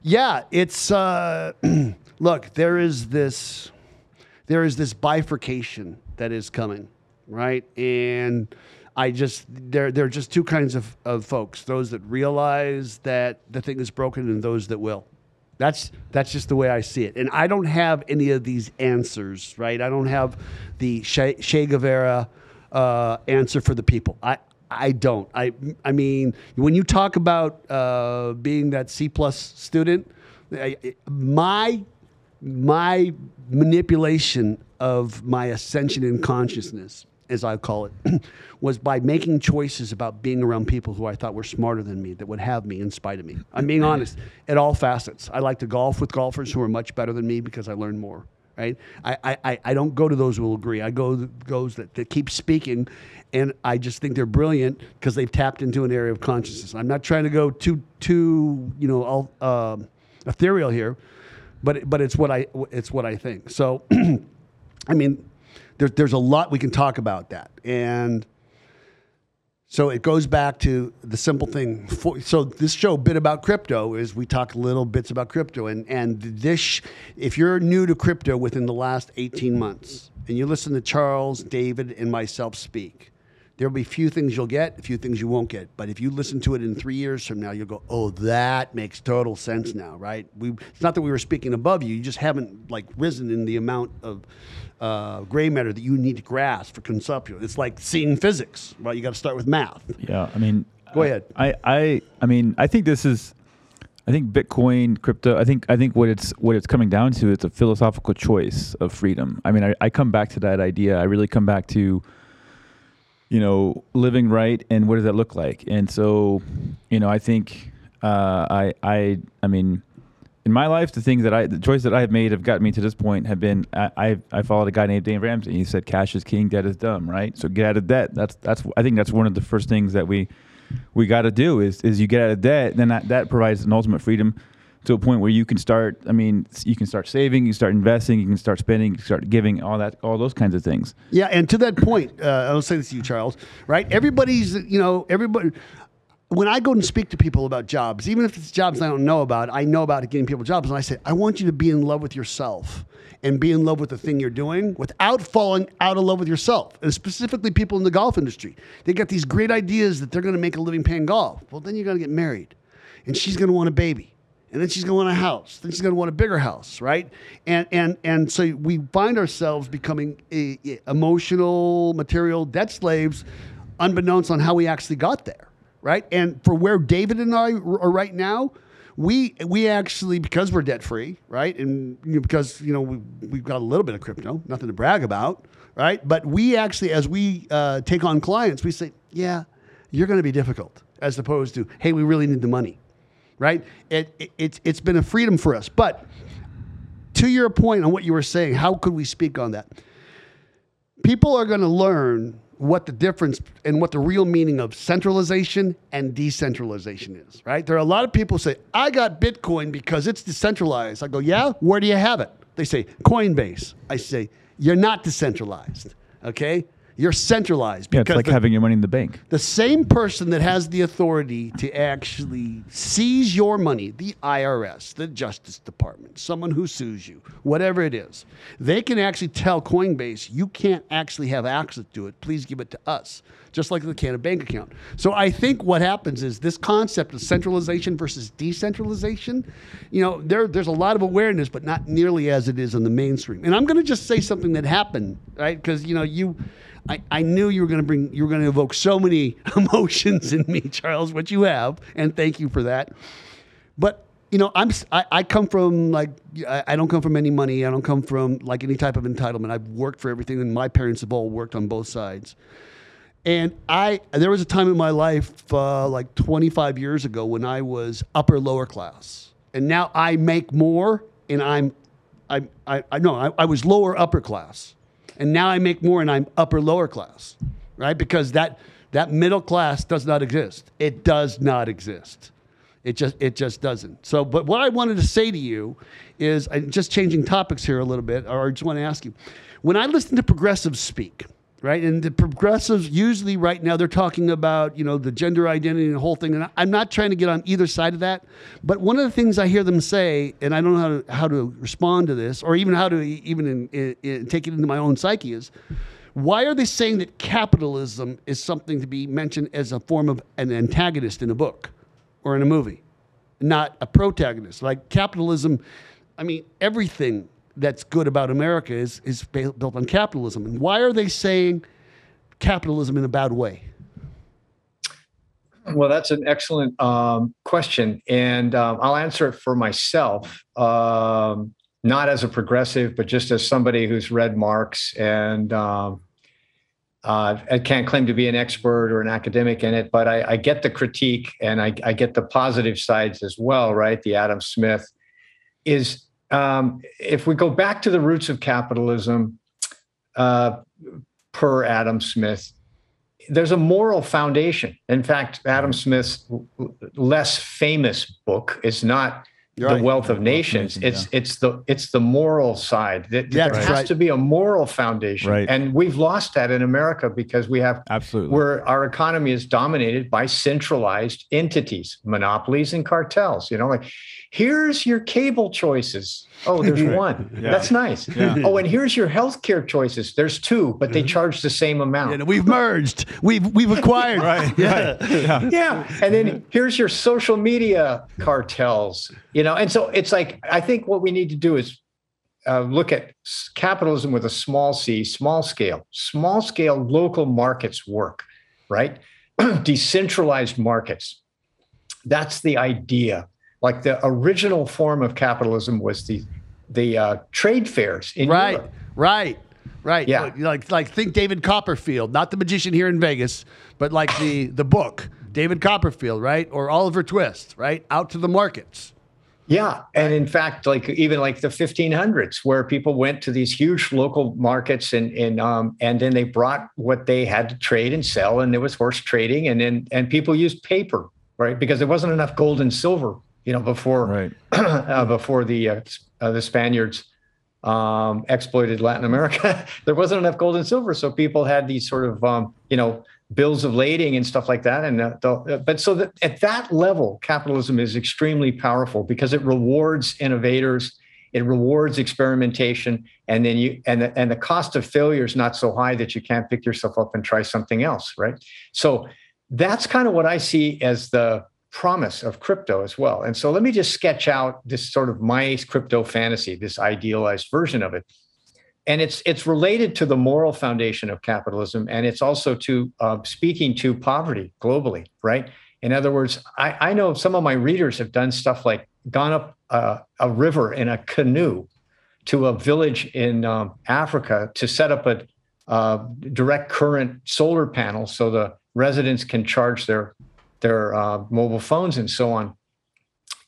yeah, it's uh, look. There is this, there is this bifurcation that is coming, right? And I just there there are just two kinds of, of folks: those that realize that the thing is broken, and those that will. That's that's just the way I see it. And I don't have any of these answers, right? I don't have the Che, che Guevara uh, answer for the people. I I don't. I I mean, when you talk about uh, being that C plus student, I, my my manipulation of my ascension in consciousness as I call it, was by making choices about being around people who I thought were smarter than me, that would have me in spite of me. I'm being honest at all facets. I like to golf with golfers who are much better than me because I learn more. Right? I, I, I don't go to those who will agree. I go to those that, that keep speaking, and I just think they're brilliant because they've tapped into an area of consciousness. I'm not trying to go too too you know all, uh, ethereal here, but but it's what I it's what I think. So, I mean, there, there's a lot we can talk about that. And So it goes back to the simple thing. For, so this show, bit about crypto, is we talk little bits about crypto, and and this, if you're new to crypto within the last 18 months, and you listen to Charles, David, and myself speak, there'll be few things you'll get, a few things you won't get. But if you listen to it in three years from now, you'll go, "Oh, that makes total sense now, right?" We, it's not that we were speaking above you; you just haven't like risen in the amount of uh, gray matter that you need to grasp for conceptual. It's like seeing physics, right? You got to start with math. Yeah, I mean, Go ahead. I, I, I mean, I think this is, I think Bitcoin, crypto. I think, I think what it's what it's coming down to, it's a philosophical choice of freedom. I mean, I, I come back to that idea. I really come back to, you know, living right and what does that look like? And so, you know, I think, uh, I, I, I mean, in my life, the things that I, the choices that I have made have gotten me to this point have been, I, I, I followed a guy named Dave Ramsey. He said, "Cash is king, debt is dumb." Right. So get out of debt. That's that's. I think that's one of the first things that we we got to do is is you get out of debt. Then that, that provides an ultimate freedom to a point where you can start. I mean, you can start saving, you start investing, you can start spending, you start giving, all that, all those kinds of things. Yeah, and to that point, uh, I'll say this to you, Charles. Right? Everybody's, you know, everybody. When I go and speak to people about jobs, even if it's jobs I don't know about, I know about getting people jobs, and I say, I want you to be in love with yourself and be in love with the thing you're doing without falling out of love with yourself. And specifically, people in the golf industry, they got these great ideas that they're going to make a living playing golf. Well, then you're going to get married, and she's going to want a baby and then she's going to want a house. Then she's going to want a bigger house, right? And and and so we find ourselves becoming a, a emotional, material debt slaves, unbeknownst on how we actually got there, right? And for where David and I are right now, we we actually because we're debt free, right? And you know, because you know we we've got a little bit of crypto, nothing to brag about, right? But we actually, as we uh, take on clients, we say, yeah, you're going to be difficult, as opposed to, hey, we really need the money right? It, it, it's, it's been a freedom for us. But to your point on what you were saying, how could we speak on that? People are going to learn what the difference and what the real meaning of centralization and decentralization is, right? There are a lot of people say, I got Bitcoin because it's decentralized. I go, yeah, where do you have it? They say, Coinbase. I say, you're not decentralized, okay? You're centralized Yeah, it's like the- having your money in the bank. the same person that has the authority to actually seize your money, the IRS, the Justice Department, someone who sues you, whatever it is, they can actually tell Coinbase, you can't actually have access to it. Please give it to us, just like the Canada Bank account. So I think what happens is this concept of centralization versus decentralization, you know, there, there's a lot of awareness, but not nearly as it is in the mainstream. And I'm going to just say something that happened, right? Because, you know, you. I, I knew you were going to bring, you were going to evoke so many emotions in me, Charles, which you have, and thank you for that. But you know, I'm, I, I come from like, I, I don't come from any money. I don't come from like any type of entitlement. I've worked for everything, and my parents have all worked on both sides. And I, there was a time in my life, uh, like 25 years ago, when I was upper lower class, and now I make more, and I'm, I, I, I know I, I was lower upper class, and now I make more, and I'm upper lower class, right? Because that that middle class does not exist. It does not exist. It just it just doesn't. So, but what I wanted to say to you is, I'm just changing topics here a little bit, or I just want to ask you, when I listen to progressives speak, right, and the progressives usually right now they're talking about you know the gender identity and the whole thing, and I'm not trying to get on either side of that, but one of the things I hear them say, and I don't know how to how to respond to this, or even how to even in, in, in- take it into my own psyche is. Why are they saying that capitalism is something to be mentioned as a form of an antagonist in a book or in a movie, not a protagonist? Like capitalism, I mean, everything that's good about America is, is built on capitalism. And why are they saying capitalism in a bad way? Well, that's an excellent um, question, and um, I'll answer it for myself, um, not as a progressive, but just as somebody who's read Marx and um, uh, I can't claim to be an expert or an academic in it, but I, I get the critique and I, I get the positive sides as well. Right, the Adam Smith is um, if we go back to the roots of capitalism, uh, per Adam Smith, there's a moral foundation. In fact, Adam Smith's less famous book is not the right. wealth of nations. It's yeah. it's the it's the moral side. That yeah, there has right. to be a moral foundation, right. and we've lost that in America because we have absolutely where our economy is dominated by centralized entities, monopolies, and cartels. You know, like here's your cable choices. Oh, there's one. Yeah. That's nice. Yeah. Oh, and here's your healthcare choices. There's two, but they mm-hmm. charge the same amount. Yeah, we've merged. We've we've acquired. right. Yeah. yeah. Yeah. And then here's your social media cartels. You know, and so it's like I think what we need to do is uh, look at capitalism with a small c, small scale, small scale local markets work, right? Decentralized markets. That's the idea like the original form of capitalism was the the uh, trade fairs in right, Europe. right, right. Yeah, like like think David Copperfield, not the magician here in Vegas, but like the the book David Copperfield, right, or Oliver Twist, right, out to the markets. Yeah, and in fact, like even like the 1500s, where people went to these huge local markets and and um and then they brought what they had to trade and sell, and there was horse trading, and then and people used paper, right, because there wasn't enough gold and silver you know, before right. uh, before the uh, uh, the Spaniards um, exploited Latin America, there wasn't enough gold and silver, so people had these sort of um, you know bills of lading and stuff like that. And uh, the, uh, but so that at that level, capitalism is extremely powerful because it rewards innovators, it rewards experimentation, and then you and the, and the cost of failure is not so high that you can't pick yourself up and try something else, right? So that's kind of what I see as the promise of crypto as well. And so let me just sketch out this sort of my crypto fantasy, this idealized version of it. And it's it's related to the moral foundation of capitalism, and it's also to uh, speaking to poverty globally, right? In other words, I, I know some of my readers have done stuff like gone up uh, a river in a canoe to a village in um, Africa to set up a uh, direct current solar panel so the residents can charge their their uh, mobile phones and so on.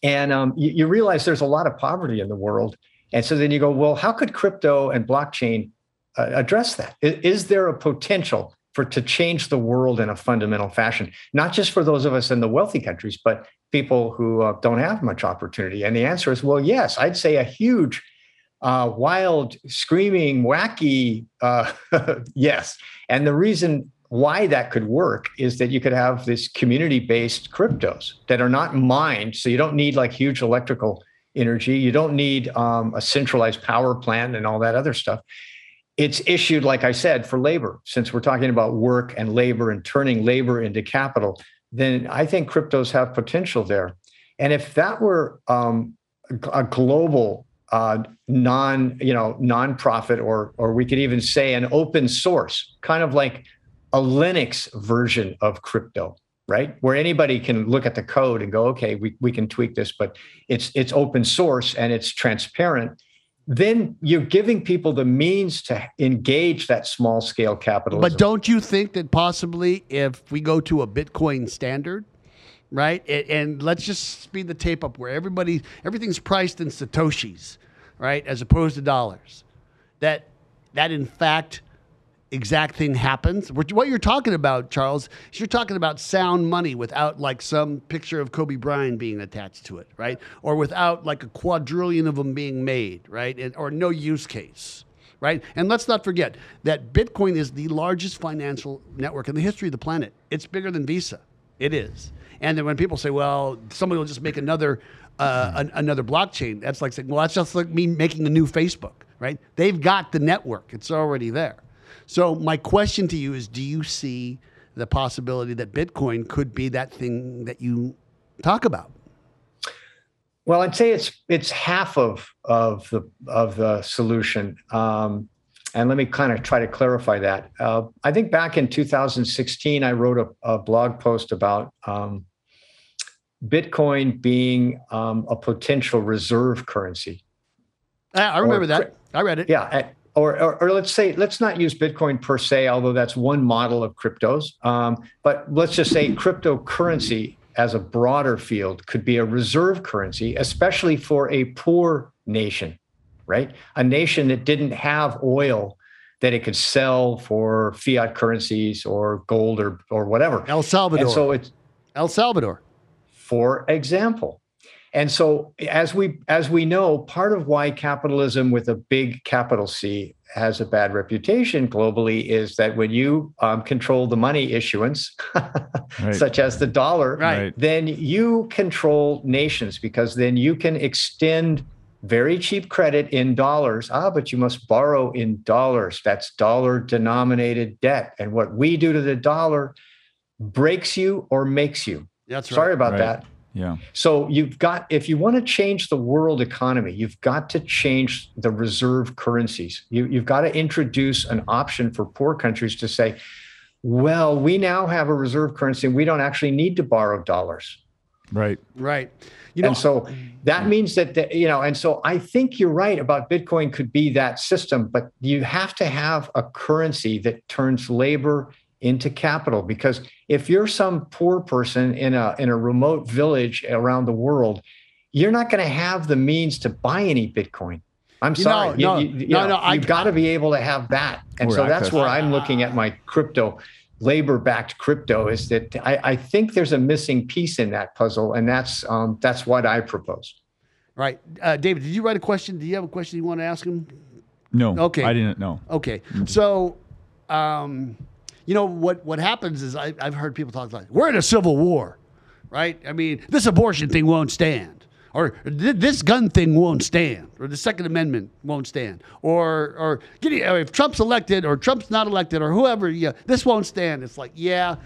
And um, you, you, realize there's a lot of poverty in the world. And so then you go, well, how could crypto and blockchain uh, address that? Is, is there a potential for to change the world in a fundamental fashion, not just for those of us in the wealthy countries, but people who uh, don't have much opportunity? And the answer is, well, yes, I'd say a huge, uh, wild, screaming, wacky uh, yes. And the reason why that could work is that you could have this community based cryptos that are not mined. So you don't need like huge electrical energy. You don't need um, a centralized power plant and all that other stuff. It's issued, like I said, for labor. Since we're talking about work and labor and turning labor into capital, then I think cryptos have potential there. And if that were um, a global uh, non, you know, nonprofit, or or we could even say an open source, kind of like a Linux version of crypto, right? Where anybody can look at the code and go, okay, we, we can tweak this, but it's it's open source and it's transparent. Then you're giving people the means to engage that small scale capitalism. But don't you think that possibly if we go to a Bitcoin standard, right? And, and let's just speed the tape up where everybody everything's priced in satoshis, right, as opposed to dollars. That that in fact exact thing happens. What you're talking about, Charles, is you're talking about sound money without like some picture of Kobe Bryant being attached to it, right? Or without like a quadrillion of them being made, right? And, or no use case. Right. And let's not forget that Bitcoin is the largest financial network in the history of the planet. It's bigger than Visa. It is. And then when people say, well, somebody will just make another uh, an, another blockchain, that's like saying, well, that's just like me making a new Facebook, right? They've got the network, it's already there. So my question to you is: Do you see the possibility that Bitcoin could be that thing that you talk about? Well, I'd say it's it's half of of the of the solution. Um, and let me kind of try to clarify that. Uh, I think back in 2016, I wrote a, a blog post about um, Bitcoin being um, a potential reserve currency. I remember or, that. I read it. Yeah, or, or, or, let's say let's not use bitcoin per se although that's one model of cryptos. Um, but let's just say cryptocurrency as a broader field could be a reserve currency especially for a poor nation right? A nation that didn't have oil that it could sell for fiat currencies or gold or or whatever. El salvador. And so it's el salvador. For example And so as we as we know, part of why capitalism with a big capital C has a bad reputation globally is that when you um, control the money issuance, right. such as the dollar, right. then you control nations because then you can extend very cheap credit in dollars. Ah, but you must borrow in dollars. That's dollar denominated debt. And what we do to the dollar breaks you or makes you. That's right. Sorry about right. that. Yeah. So you've got, if you want to change the world economy, you've got to change the reserve currencies. You, you've got to introduce an option for poor countries to say, well, we now have a reserve currency and we don't actually need to borrow dollars. Right. Right. You know, and so that means that, the, you know, and so I think you're right about Bitcoin could be that system, but you have to have a currency that turns labor into capital. Because if you're some poor person in a in a remote village around the world you're not going to have the means to buy any bitcoin. I'm sorry. no, no, you, you, no, know, no, you've got to be able to have that. And so that's where i'm looking at my crypto labor backed crypto is that I, I, think there's a missing piece in that puzzle and that's um, that's what i propose. Right. Uh, david did you write a question? Do you have a question you want to ask him? No. Okay. I didn't know. Okay. So um, you know what what happens is I, have heard people talk like we're in a civil war, right? I mean, this abortion thing won't stand, or this gun thing won't stand, or the Second Amendment won't stand, or or if Trump's elected or Trump's not elected or whoever, yeah, this won't stand. It's like yeah.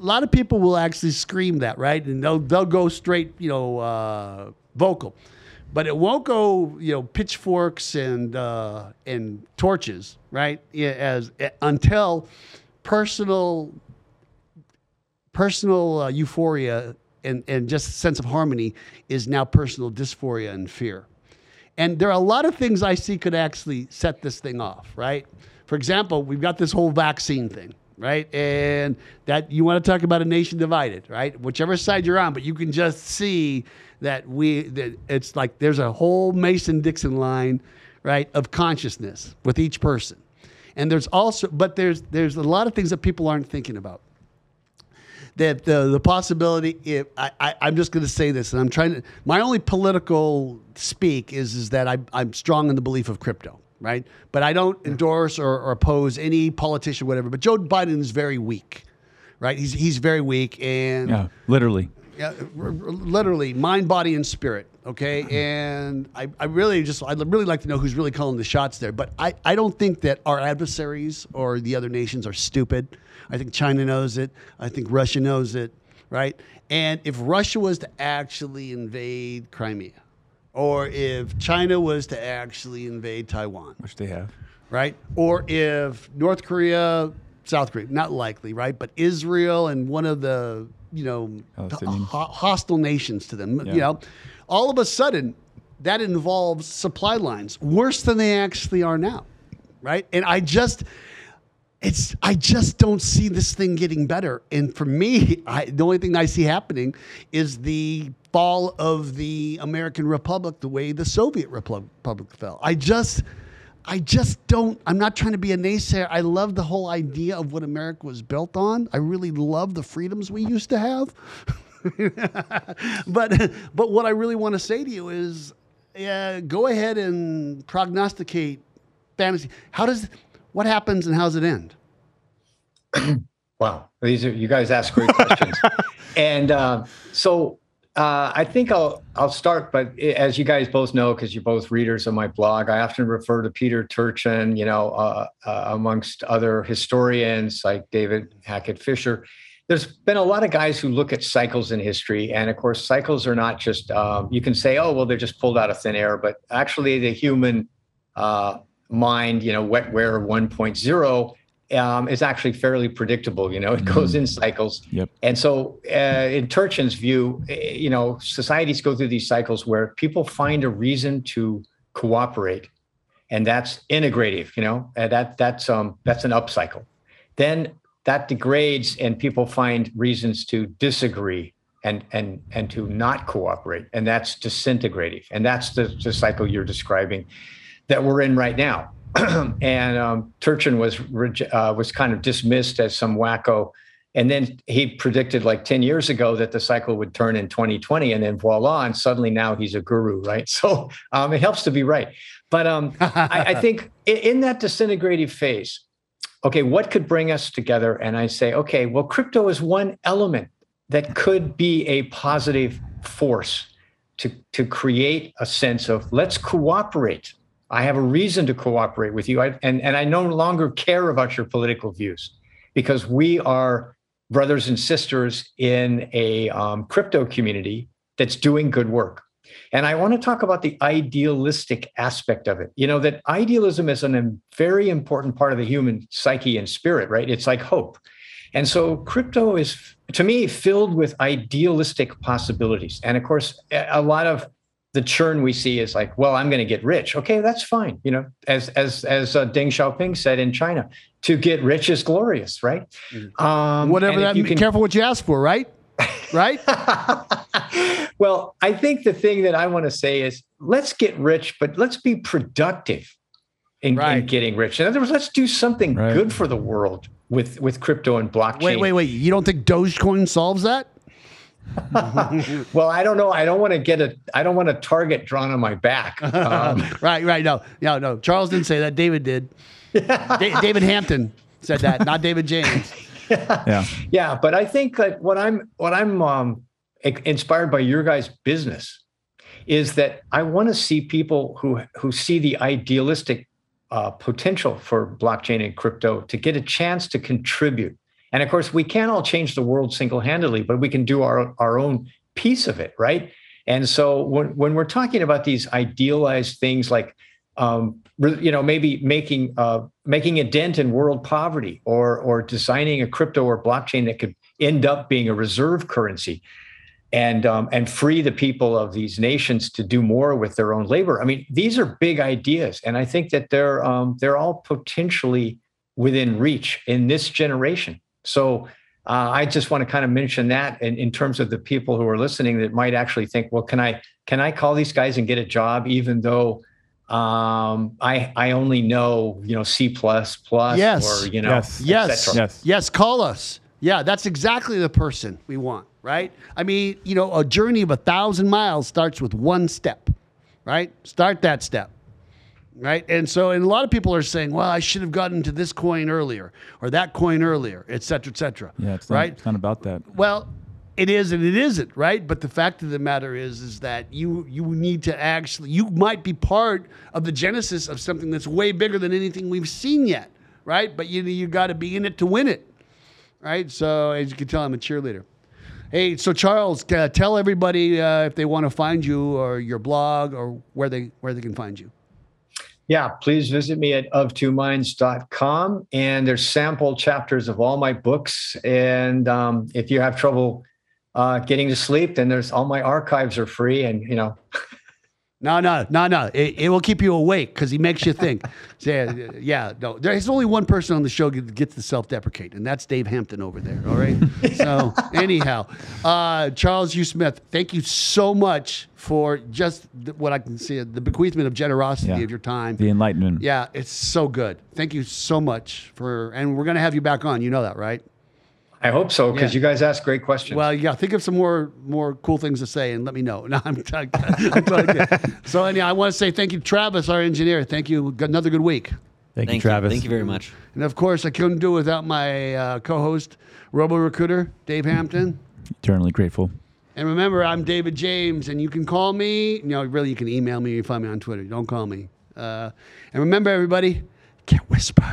A lot of people will actually scream that, right? And they'll they'll go straight, you know, uh, vocal but it won't go you know pitchforks and uh, and torches right as until personal personal uh, euphoria and, and just sense of harmony is now personal dysphoria and fear. And there are a lot of things I see could actually set this thing off, right? For example, we've got this whole vaccine thing, right? And that you want to talk about a nation divided, right? Whichever side you're on, but you can just see that we that it's like there's a whole Mason Dixon line, right, of consciousness with each person. And there's also, but there's there's a lot of things that people aren't thinking about. That the the possibility, if I, I I'm just going to say this, and I'm trying to. My only political speak is is that I I'm strong in the belief of crypto, right? But I don't endorse or, or oppose any politician, whatever. But Joe Biden is very weak, right? He's he's very weak, and yeah, literally yeah, literally mind, body, and spirit. Okay, mm-hmm. and I, I really just I'd really like to know who's really calling the shots there. But I, I don't think that our adversaries or the other nations are stupid. I think China knows it. I think Russia knows it. Right, and if Russia was to actually invade Crimea, or if China was to actually invade Taiwan, which they have, right, or if North Korea, South Korea, not likely, right, but Israel and one of the you know ho- hostile nations to them. Yeah. You know, all of a sudden that involves supply lines worse than they actually are now, right? And I just it's I just don't see this thing getting better. And for me, I, the only thing I see happening is the fall of the American Republic, the way the Soviet Republic fell. I just I just don't, I'm not trying to be a naysayer. I love the whole idea of what America was built on. I really love the freedoms we used to have. but, but what I really want to say to you is uh, go ahead and prognosticate fantasy. How does, what happens and how does it end? wow. These are, you guys ask great questions. and uh, so uh, I think I'll I'll start, but as you guys both know, because you're both readers of my blog, I often refer to Peter Turchin, you know, uh, uh, amongst other historians like David Hackett Fischer. There's been a lot of guys who look at cycles in history, and of course, cycles are not just um, you can say, oh, well, they're just pulled out of thin air, but actually, the human uh, mind, you know, wetware 1.0 um, is actually fairly predictable. You know, it goes mm-hmm. in cycles. Yep. And so, uh, in Turchin's view, eh, you know, societies go through these cycles where people find a reason to cooperate, and that's integrative. You know, and that that's um that's an upcycle. Then that degrades, and people find reasons to disagree and and and to not cooperate, and that's disintegrative. And that's the, the cycle you're describing that we're in right now. and um, Turchin was uh, was kind of dismissed as some wacko And then he predicted like 10 years ago that the cycle would turn in 2020, and then voila, and suddenly now he's a guru, right? So um, it helps to be right. But um, I, I, think in that disintegrative phase, okay, what could bring us together? And I say, okay, well, crypto is one element that could be a positive force to, to create a sense of let's cooperate. I have a reason to cooperate with you. I, and, and I no longer care about your political views because we are brothers and sisters in a um, crypto community that's doing good work. And I want to talk about the idealistic aspect of it. You know, that idealism is a very important part of the human psyche and spirit, right? It's like hope. And so crypto is, to me, filled with idealistic possibilities. And of course, a lot of the churn we see is like, well, I'm going to get rich. Okay, that's fine. You know, as as as uh, Deng Xiaoping said in China, to get rich is glorious, right? Mm-hmm. Um, Whatever that. Can, careful what you ask for, right? Right. well, I think the thing that I want to say is, let's get rich, but let's be productive in, right. in getting rich. In other words, let's do something right. good for the world with with crypto and blockchain. Wait, wait, wait! You don't think Dogecoin solves that? well, I don't know. I don't want to get a. I don't want a target drawn on my back. Um, right, right. No, no, no. Charles didn't say that. David did. da- David Hampton said that, not David James. yeah, yeah. But I think that what I'm what I'm um, inspired by your guys' business is that I want to see people who who see the idealistic uh, potential for blockchain and crypto to get a chance to contribute. And of course, we can't all change the world single handedly, but we can do our, our own piece of it, right? And so when, when we're talking about these idealized things like, um, you know, maybe making uh, making a dent in world poverty, or or designing a crypto or blockchain that could end up being a reserve currency, and um, and free the people of these nations to do more with their own labor. I mean, these are big ideas, and I think that they're um, they're all potentially within reach in this generation. So uh, I just want to kind of mention that in, in terms of the people who are listening that might actually think, well, can I can I call these guys and get a job, even though um, I I only know you know C plus plus yes. or you know yes yes yes yes call us. Yeah, that's exactly the person we want right? I mean, you know, a journey of a thousand miles starts with one step, right? Start that step, right? And so, and a lot of people are saying, well, I should have gotten to this coin earlier or that coin earlier, et cetera, et cetera. Yeah, it's right? Not, it's not about that. Well, it is and it isn't, right? But the fact of the matter is, is that you you need to actually, you might be part of the genesis of something that's way bigger than anything we've seen yet, right? But you you got to be in it to win it, right? So as you can tell, I'm a cheerleader. Hey, so Charles, uh, tell everybody uh, if they want to find you or your blog or where they where they can find you. Yeah, please visit me at oftwominds.com. And there's sample chapters of all my books. And um, if you have trouble uh, getting to sleep, then there's all my archives are free. And, you know, No, no, no, no. It, it will keep you awake because he makes you think. yeah, yeah, no. There's only one person on the show that gets to self-deprecate, and that's Dave Hampton over there. All right. so anyhow, uh, Charles Hugh Smith, thank you so much for just what I can see the bequeathment of generosity yeah. of your time, the enlightenment. Yeah, it's so good. Thank you so much for, and we're gonna have you back on. You know that, right? I hope so because yeah. you guys ask great questions. Well, yeah, think of some more more cool things to say and let me know. No, I'm, I'm, I'm so anyhow, I want to say thank you, Travis, our engineer. Thank you. Another good week. Thank, thank you, Travis. You. Thank you very much. And of course, I couldn't do it without my uh, co-host, Robo Recruiter, Dave Hampton. Eternally grateful. And remember, I'm David James, and you can call me. You know, really, you can email me. You find me on Twitter. Don't call me. Uh, and remember, everybody, get whisper.